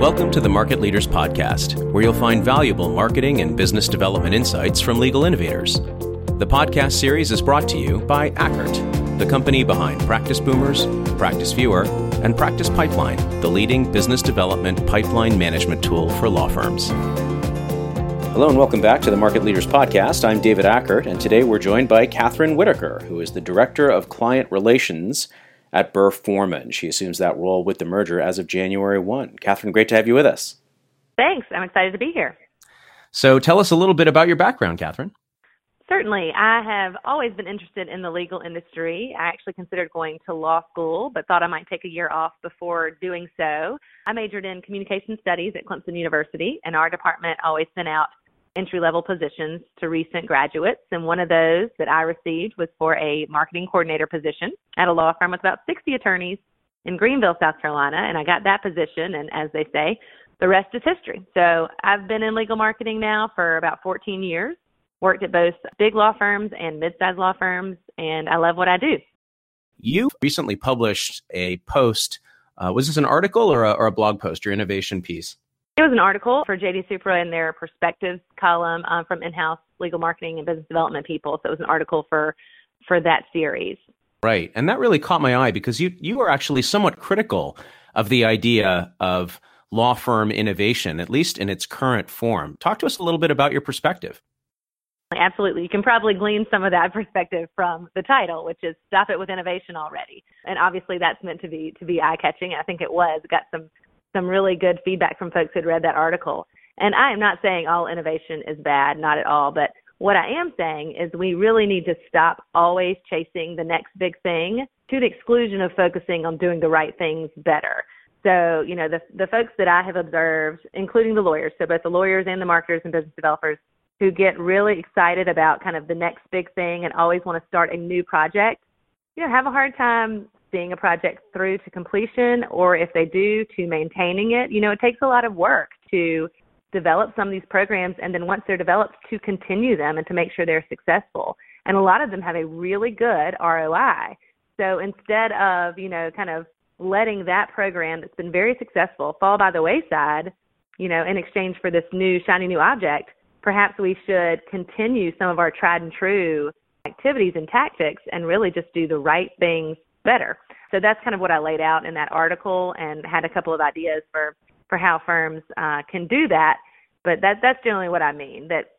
Welcome to the Market Leaders Podcast, where you'll find valuable marketing and business development insights from legal innovators. The podcast series is brought to you by Ackert, the company behind Practice Boomers, Practice Viewer, and Practice Pipeline, the leading business development pipeline management tool for law firms. Hello and welcome back to the Market Leaders Podcast. I'm David Ackert, and today we're joined by Catherine Whitaker, who is the Director of Client Relations at Burr Forman. She assumes that role with the merger as of January 1. Catherine, great to have you with us. Thanks. I'm excited to be here. So tell us a little bit about your background, Catherine. Certainly. I have always been interested in the legal industry. I actually considered going to law school, but thought I might take a year off before doing so. I majored in communication studies at Clemson University, and our department always sent out entry level positions to recent graduates. And one of those that I received was for a marketing coordinator position at a law firm with about 60 attorneys in Greenville, South Carolina. And I got that position. And as they say, the rest is history. So I've been in legal marketing now for about 14 years, worked at both big law firms and mid sized law firms, and I love what I do. You recently published a post. Uh, was this an article or a, or a blog post, your innovation piece? It was an article for JD Supra in their perspectives column um, from in-house legal marketing and business development people. So it was an article for for that series. Right, and that really caught my eye because you you were actually somewhat critical of the idea of law firm innovation, at least in its current form. Talk to us a little bit about your perspective. Absolutely. You can probably glean some of that perspective from the title, which is Stop It with Innovation already. And obviously that's meant to be to be eye catching. I think it was. Got some some really good feedback from folks who'd read that article. And I am not saying all innovation is bad, not at all, but what I am saying is we really need to stop always chasing the next big thing to the exclusion of focusing on doing the right things better. So, you know, the the folks that I have observed, including the lawyers, so both the lawyers and the marketers and business developers who get really excited about kind of the next big thing and always want to start a new project, you know, have a hard time seeing a project through to completion or if they do to maintaining it. You know it takes a lot of work to develop some of these programs and then once they're developed to continue them and to make sure they're successful. And a lot of them have a really good ROI so instead of you know kind of letting that program that's been very successful fall by the wayside you know in exchange for this new shiny new object perhaps we should continue some of our tried and true activities and tactics and really just do the right things better. So that's kind of what I laid out in that article and had a couple of ideas for for how firms uh, can do that. But that that's generally what I mean. That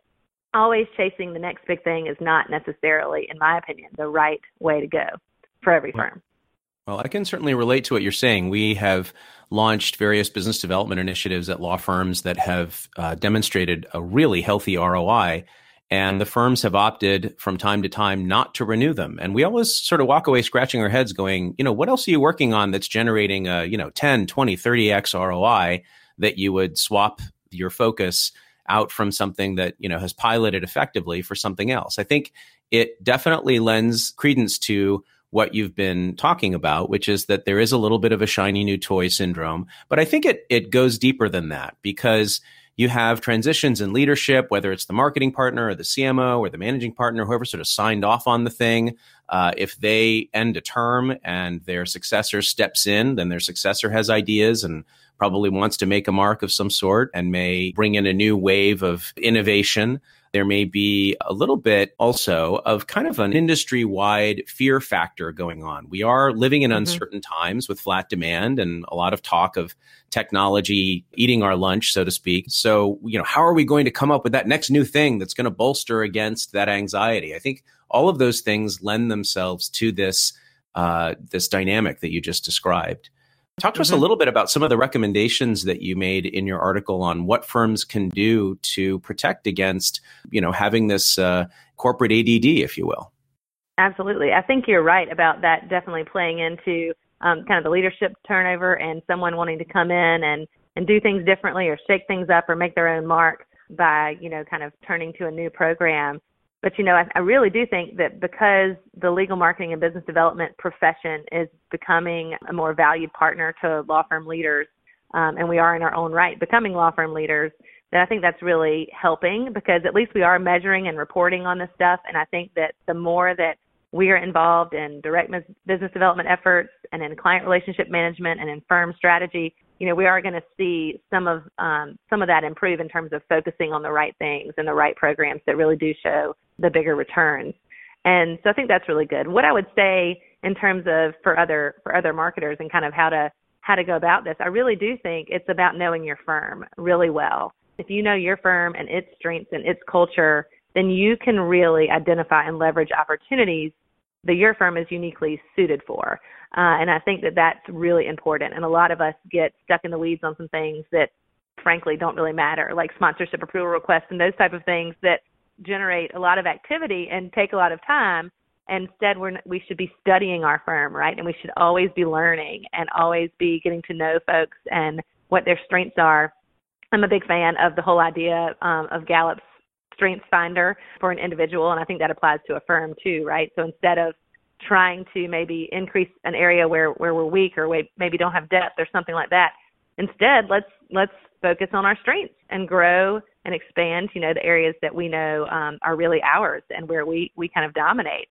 always chasing the next big thing is not necessarily, in my opinion, the right way to go for every firm. Well, I can certainly relate to what you're saying. We have launched various business development initiatives at law firms that have uh, demonstrated a really healthy ROI and the firms have opted from time to time not to renew them and we always sort of walk away scratching our heads going you know what else are you working on that's generating a you know 10 20 30x roi that you would swap your focus out from something that you know has piloted effectively for something else i think it definitely lends credence to what you've been talking about, which is that there is a little bit of a shiny new toy syndrome. But I think it it goes deeper than that because you have transitions in leadership, whether it's the marketing partner or the CMO or the managing partner, whoever sort of signed off on the thing. Uh, if they end a term and their successor steps in, then their successor has ideas and probably wants to make a mark of some sort and may bring in a new wave of innovation there may be a little bit also of kind of an industry wide fear factor going on. We are living in mm-hmm. uncertain times with flat demand and a lot of talk of technology eating our lunch, so to speak. So, you know, how are we going to come up with that next new thing that's going to bolster against that anxiety? I think all of those things lend themselves to this uh, this dynamic that you just described. Talk to mm-hmm. us a mm-hmm. little bit about some of the recommendations that you made in your article on what firms can do to protect against, you know, having this uh, corporate ADD, if you will. Absolutely, I think you're right about that. Definitely playing into um, kind of the leadership turnover and someone wanting to come in and and do things differently or shake things up or make their own mark by you know kind of turning to a new program but you know, I, I really do think that because the legal marketing and business development profession is becoming a more valued partner to law firm leaders, um, and we are in our own right becoming law firm leaders, then I think that's really helping because at least we are measuring and reporting on this stuff. And I think that the more that we are involved in direct business development efforts and in client relationship management and in firm strategy, you know, we are going to see some of um, some of that improve in terms of focusing on the right things and the right programs that really do show the bigger returns. And so I think that's really good. What I would say in terms of for other for other marketers and kind of how to how to go about this, I really do think it's about knowing your firm really well. If you know your firm and its strengths and its culture, then you can really identify and leverage opportunities that your firm is uniquely suited for. Uh, and I think that that's really important. And a lot of us get stuck in the weeds on some things that frankly don't really matter, like sponsorship approval requests and those type of things that generate a lot of activity and take a lot of time. Instead, we're, we should be studying our firm, right? And we should always be learning and always be getting to know folks and what their strengths are. I'm a big fan of the whole idea um, of Gallup's strengths finder for an individual, and I think that applies to a firm too, right? So instead of trying to maybe increase an area where where we're weak or we maybe don't have depth or something like that, instead let's let's focus on our strengths and grow and expand. You know, the areas that we know um, are really ours and where we we kind of dominate.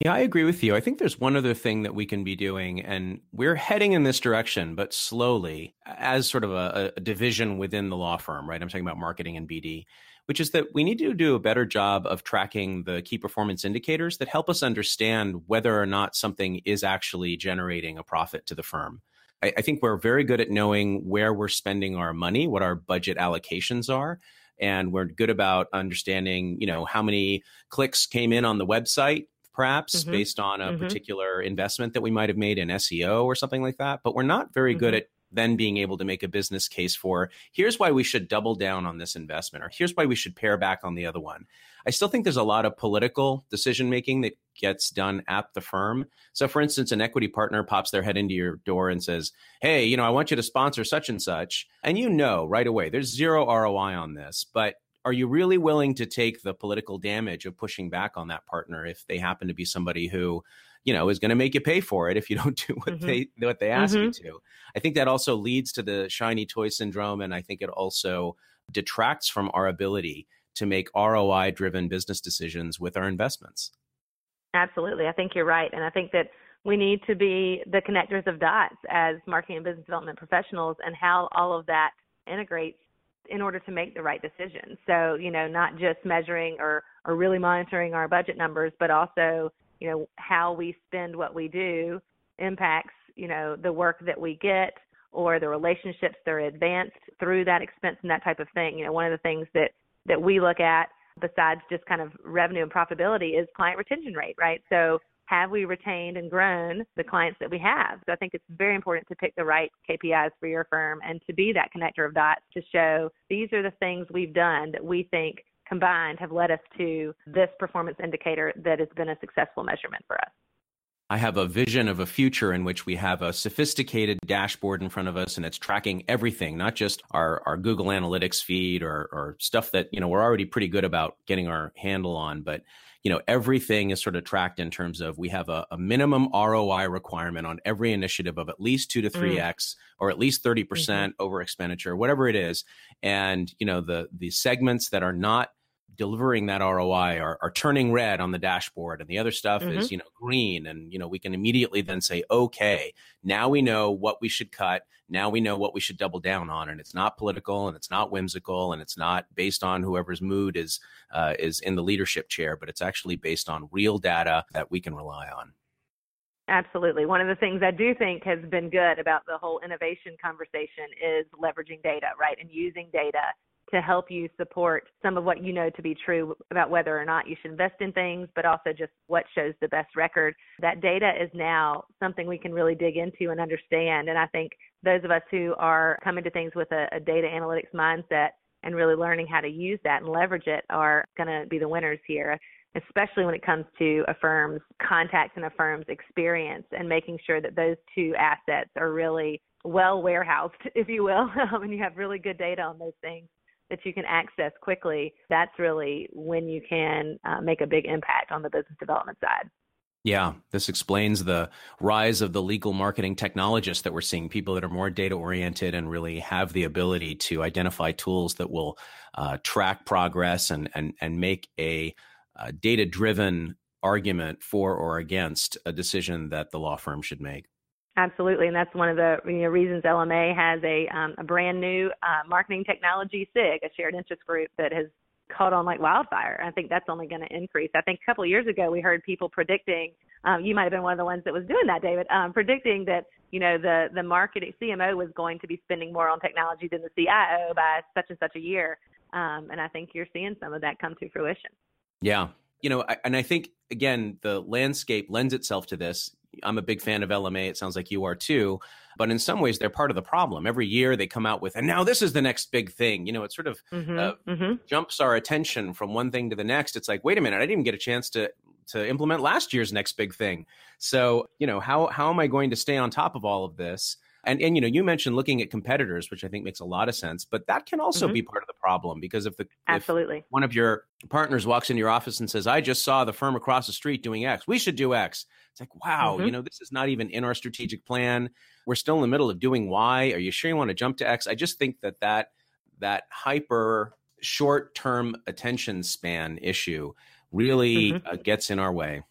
Yeah, I agree with you. I think there's one other thing that we can be doing, and we're heading in this direction, but slowly, as sort of a, a division within the law firm, right? I'm talking about marketing and BD which is that we need to do a better job of tracking the key performance indicators that help us understand whether or not something is actually generating a profit to the firm. I, I think we're very good at knowing where we're spending our money, what our budget allocations are and we're good about understanding you know how many clicks came in on the website perhaps mm-hmm. based on a mm-hmm. particular investment that we might have made in SEO or something like that but we're not very mm-hmm. good at then being able to make a business case for here's why we should double down on this investment or here's why we should pare back on the other one. I still think there's a lot of political decision making that gets done at the firm. So, for instance, an equity partner pops their head into your door and says, Hey, you know, I want you to sponsor such and such. And you know right away there's zero ROI on this, but are you really willing to take the political damage of pushing back on that partner if they happen to be somebody who you know is going to make you pay for it if you don't do what mm-hmm. they what they ask mm-hmm. you to. I think that also leads to the shiny toy syndrome, and I think it also detracts from our ability to make ROI driven business decisions with our investments. Absolutely, I think you're right, and I think that we need to be the connectors of dots as marketing and business development professionals, and how all of that integrates in order to make the right decision. So, you know, not just measuring or, or really monitoring our budget numbers, but also you know how we spend what we do impacts you know the work that we get or the relationships that are advanced through that expense and that type of thing. You know one of the things that that we look at besides just kind of revenue and profitability is client retention rate right? So have we retained and grown the clients that we have? So i think it's very important to pick the right kpis for your firm and to be that connector of dots to show these are the things we've done that we think combined have led us to this performance indicator that has been a successful measurement for us. I have a vision of a future in which we have a sophisticated dashboard in front of us and it's tracking everything, not just our, our Google Analytics feed or, or stuff that, you know, we're already pretty good about getting our handle on, but you know, everything is sort of tracked in terms of we have a, a minimum ROI requirement on every initiative of at least two to three mm. X or at least 30% mm-hmm. over expenditure, whatever it is. And, you know, the the segments that are not delivering that ROI are, are turning red on the dashboard and the other stuff mm-hmm. is, you know, green. And, you know, we can immediately then say, okay, now we know what we should cut. Now we know what we should double down on. And it's not political and it's not whimsical and it's not based on whoever's mood is, uh, is in the leadership chair, but it's actually based on real data that we can rely on. Absolutely. One of the things I do think has been good about the whole innovation conversation is leveraging data, right? And using data to help you support some of what you know to be true about whether or not you should invest in things, but also just what shows the best record. That data is now something we can really dig into and understand. And I think those of us who are coming to things with a, a data analytics mindset and really learning how to use that and leverage it are going to be the winners here especially when it comes to a firm's contacts and a firm's experience and making sure that those two assets are really well warehoused, if you will, and you have really good data on those things that you can access quickly, that's really when you can uh, make a big impact on the business development side. Yeah, this explains the rise of the legal marketing technologists that we're seeing, people that are more data oriented and really have the ability to identify tools that will uh, track progress and, and, and make a uh, data driven argument for or against a decision that the law firm should make. Absolutely, and that's one of the you know, reasons LMA has a um, a brand new uh, marketing technology SIG, a shared interest group that has caught on like wildfire. I think that's only going to increase. I think a couple of years ago we heard people predicting. Um, you might have been one of the ones that was doing that, David, um, predicting that you know the the marketing CMO was going to be spending more on technology than the CIO by such and such a year. Um, and I think you're seeing some of that come to fruition. Yeah, you know, I, and I think again the landscape lends itself to this. I'm a big fan of LMA. It sounds like you are too. But in some ways, they're part of the problem. Every year they come out with, and now this is the next big thing. You know, it sort of mm-hmm, uh, mm-hmm. jumps our attention from one thing to the next. It's like, wait a minute, I didn't even get a chance to to implement last year's next big thing. So, you know, how how am I going to stay on top of all of this? And and you know, you mentioned looking at competitors, which I think makes a lot of sense, but that can also mm-hmm. be part of the problem because if the absolutely if one of your partners walks into your office and says, "I just saw the firm across the street doing X, we should do X," it's like, wow, mm-hmm. you know, this is not even in our strategic plan. We're still in the middle of doing Y. Are you sure you want to jump to X? I just think that that that hyper short term attention span issue really mm-hmm. uh, gets in our way.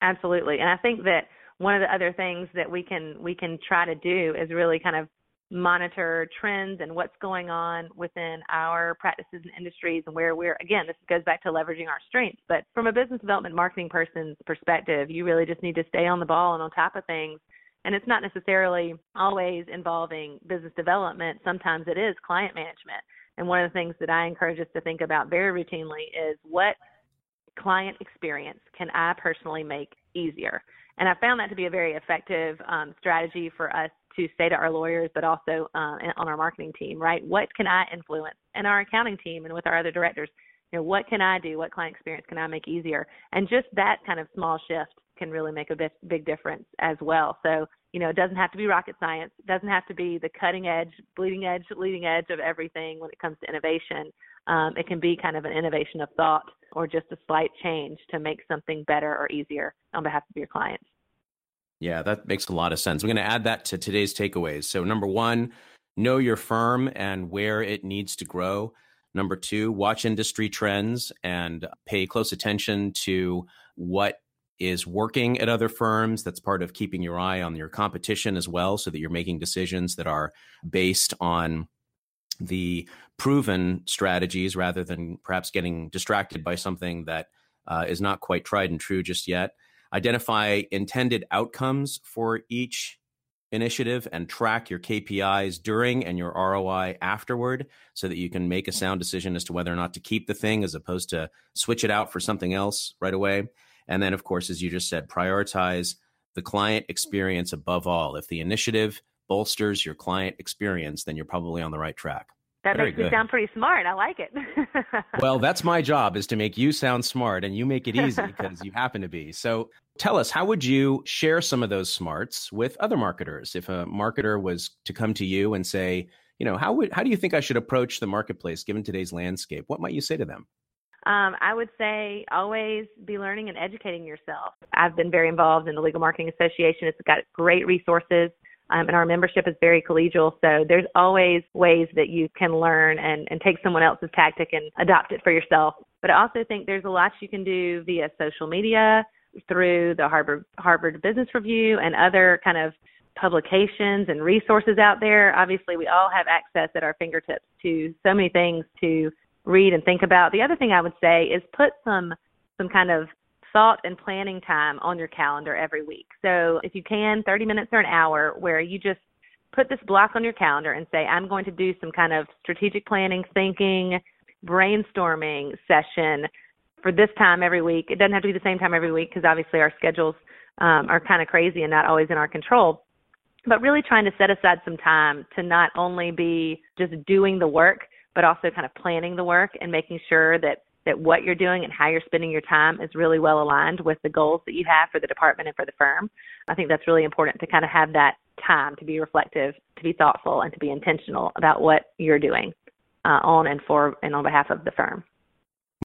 Absolutely, and I think that one of the other things that we can we can try to do is really kind of monitor trends and what's going on within our practices and industries and where we're again this goes back to leveraging our strengths but from a business development marketing person's perspective you really just need to stay on the ball and on top of things. And it's not necessarily always involving business development. Sometimes it is client management. And one of the things that i encourage us to think about very routinely is what client experience can i personally make easier and I found that to be a very effective um, strategy for us to say to our lawyers, but also uh, on our marketing team, right? What can I influence? And our accounting team and with our other directors, you know, what can I do? What client experience can I make easier? And just that kind of small shift can really make a big, big difference as well. So, you know, it doesn't have to be rocket science. It doesn't have to be the cutting edge, bleeding edge, leading edge of everything when it comes to innovation. Um, it can be kind of an innovation of thought or just a slight change to make something better or easier on behalf of your clients. Yeah, that makes a lot of sense. We're going to add that to today's takeaways. So, number one, know your firm and where it needs to grow. Number two, watch industry trends and pay close attention to what is working at other firms. That's part of keeping your eye on your competition as well, so that you're making decisions that are based on the proven strategies rather than perhaps getting distracted by something that uh, is not quite tried and true just yet identify intended outcomes for each initiative and track your KPIs during and your ROI afterward so that you can make a sound decision as to whether or not to keep the thing as opposed to switch it out for something else right away. And then, of course, as you just said, prioritize the client experience above all. If the initiative bolsters your client experience, then you're probably on the right track. That Very makes good. me sound pretty smart. I like it. well, that's my job is to make you sound smart and you make it easy because you happen to be. So tell us, how would you share some of those smarts with other marketers? If a marketer was to come to you and say, you know, how would how do you think I should approach the marketplace given today's landscape? What might you say to them? Um, I would say always be learning and educating yourself. I've been very involved in the Legal Marketing Association. It's got great resources um, and our membership is very collegial. So there's always ways that you can learn and, and take someone else's tactic and adopt it for yourself. But I also think there's a lot you can do via social media, through the Harvard Harvard Business Review and other kind of publications and resources out there. Obviously, we all have access at our fingertips to so many things to read and think about. The other thing I would say is put some some kind of thought and planning time on your calendar every week. So if you can, 30 minutes or an hour where you just put this block on your calendar and say, I'm going to do some kind of strategic planning, thinking, brainstorming session for this time every week. It doesn't have to be the same time every week because obviously our schedules um, are kind of crazy and not always in our control. But really trying to set aside some time to not only be just doing the work, but also kind of planning the work and making sure that that what you're doing and how you're spending your time is really well aligned with the goals that you have for the department and for the firm. I think that's really important to kind of have that time to be reflective, to be thoughtful, and to be intentional about what you're doing uh, on and for and on behalf of the firm.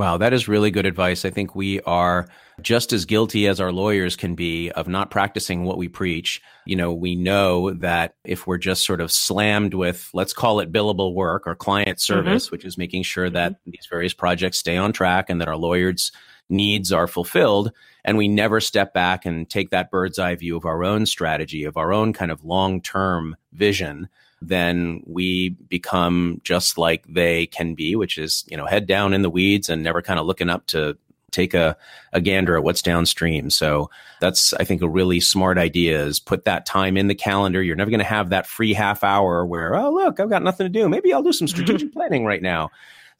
Wow, that is really good advice. I think we are just as guilty as our lawyers can be of not practicing what we preach. You know, we know that if we're just sort of slammed with, let's call it billable work or client mm-hmm. service, mm-hmm. which is making sure that mm-hmm. these various projects stay on track and that our lawyers needs are fulfilled and we never step back and take that bird's eye view of our own strategy, of our own kind of long term vision, then we become just like they can be, which is, you know, head down in the weeds and never kind of looking up to take a, a gander at what's downstream. So that's, I think, a really smart idea is put that time in the calendar. You're never going to have that free half hour where, oh, look, I've got nothing to do. Maybe I'll do some strategic planning right now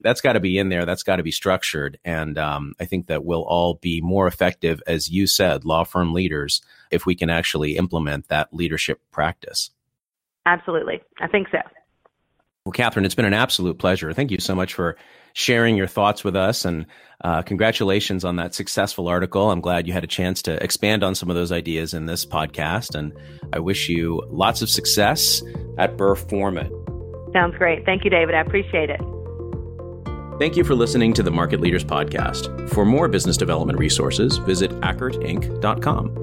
that's got to be in there. That's got to be structured. And um, I think that we'll all be more effective, as you said, law firm leaders, if we can actually implement that leadership practice. Absolutely. I think so. Well, Catherine, it's been an absolute pleasure. Thank you so much for sharing your thoughts with us. And uh, congratulations on that successful article. I'm glad you had a chance to expand on some of those ideas in this podcast. And I wish you lots of success at Burr Forman. Sounds great. Thank you, David. I appreciate it. Thank you for listening to the Market Leaders Podcast. For more business development resources, visit AckertInc.com.